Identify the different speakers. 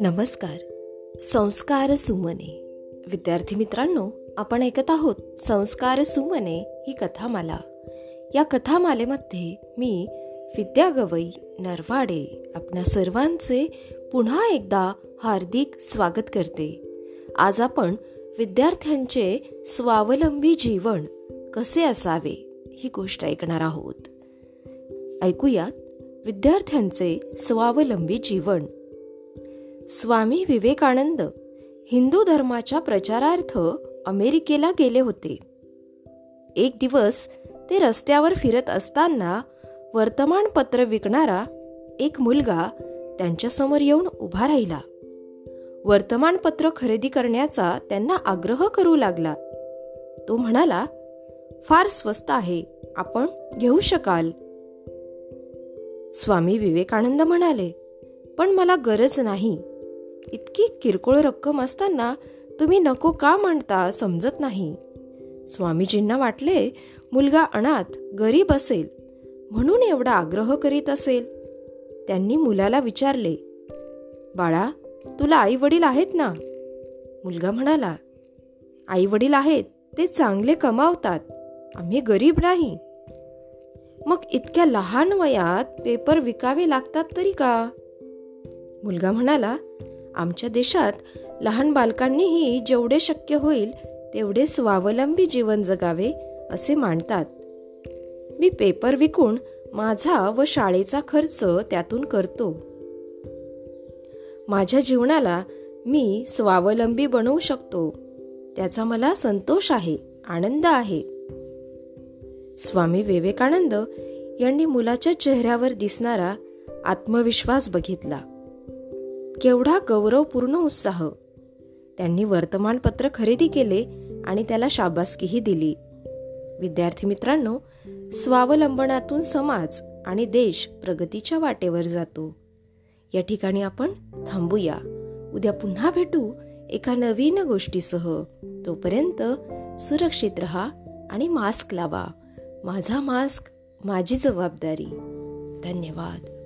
Speaker 1: नमस्कार. संस्कार सुमने. विद्यार्थी मित्रांनो आपण ऐकत आहोत संस्कार सुमने ही कथामाला. या कथामालेमध्ये मी विद्या गवई नरवाडे आपल्या सर्वांचे पुन्हा एकदा हार्दिक स्वागत करते. आज आपण विद्यार्थ्यांचे स्वावलंबी जीवन कसे असावे ही गोष्ट ऐकणार आहोत. ऐकूयात विद्यार्थ्यांचे स्वावलंबी जीवन. स्वामी विवेकानंद हिंदू धर्माच्या प्रचारार्थ अमेरिकेला गेले होते. एक दिवस ते रस्त्यावर फिरत असताना वर्तमानपत्र विकणारा एक मुलगा त्यांच्यासमोर येऊन उभा राहिला. वर्तमानपत्र खरेदी करण्याचा त्यांना आग्रह करू लागला. तो म्हणाला फार स्वस्त आहे आपण घेऊ शकाल. स्वामी विवेकानंद म्हणाले पण मला गरज नाही. इतकी किरकोळ रक्कम असताना तुम्ही नको का म्हणता समजत नाही स्वामीजींना वाटले मुलगा अनाथ गरीब असेल. म्हणून एवढा आग्रह करीत असेल. त्यांनी मुलाला विचारले बाळा तुला आई वडील आहेत ना मुलगा म्हणाला आई वडील आहेत ते चांगले कमावतात. आम्ही गरीब नाही. मग इतक्या लहान वयात पेपर विकावे लागतात तरी का? मुलगा म्हणाला आमच्या देशात लहान बालकांनीही जेवढे शक्य होईल तेवढे स्वावलंबी जीवन जगावे असे मानतात. मी पेपर विकून माझा व शाळेचा खर्च त्यातून करतो. माझ्या जीवनाला मी स्वावलंबी बनवू शकतो. त्याचा मला संतोष आहे आनंद आहे. स्वामी विवेकानंद यांनी मुलाच्या चेहऱ्यावर दिसणारा आत्मविश्वास बघितला. केवढा गौरवपूर्ण उत्साह. त्यांनी वर्तमानपत्र खरेदी केले आणि त्याला शाबासकीही दिली. विद्यार्थी मित्रांनो स्वावलंबनातून समाज आणि देश प्रगतीच्या वाटेवर जातो. या ठिकाणी आपण थांबूया. उद्या पुन्हा भेटू एका नवीन गोष्टीसह. तोपर्यंत सुरक्षित रहा आणि मास्क लावा. माझा मास्क माझी जबाबदारी. धन्यवाद.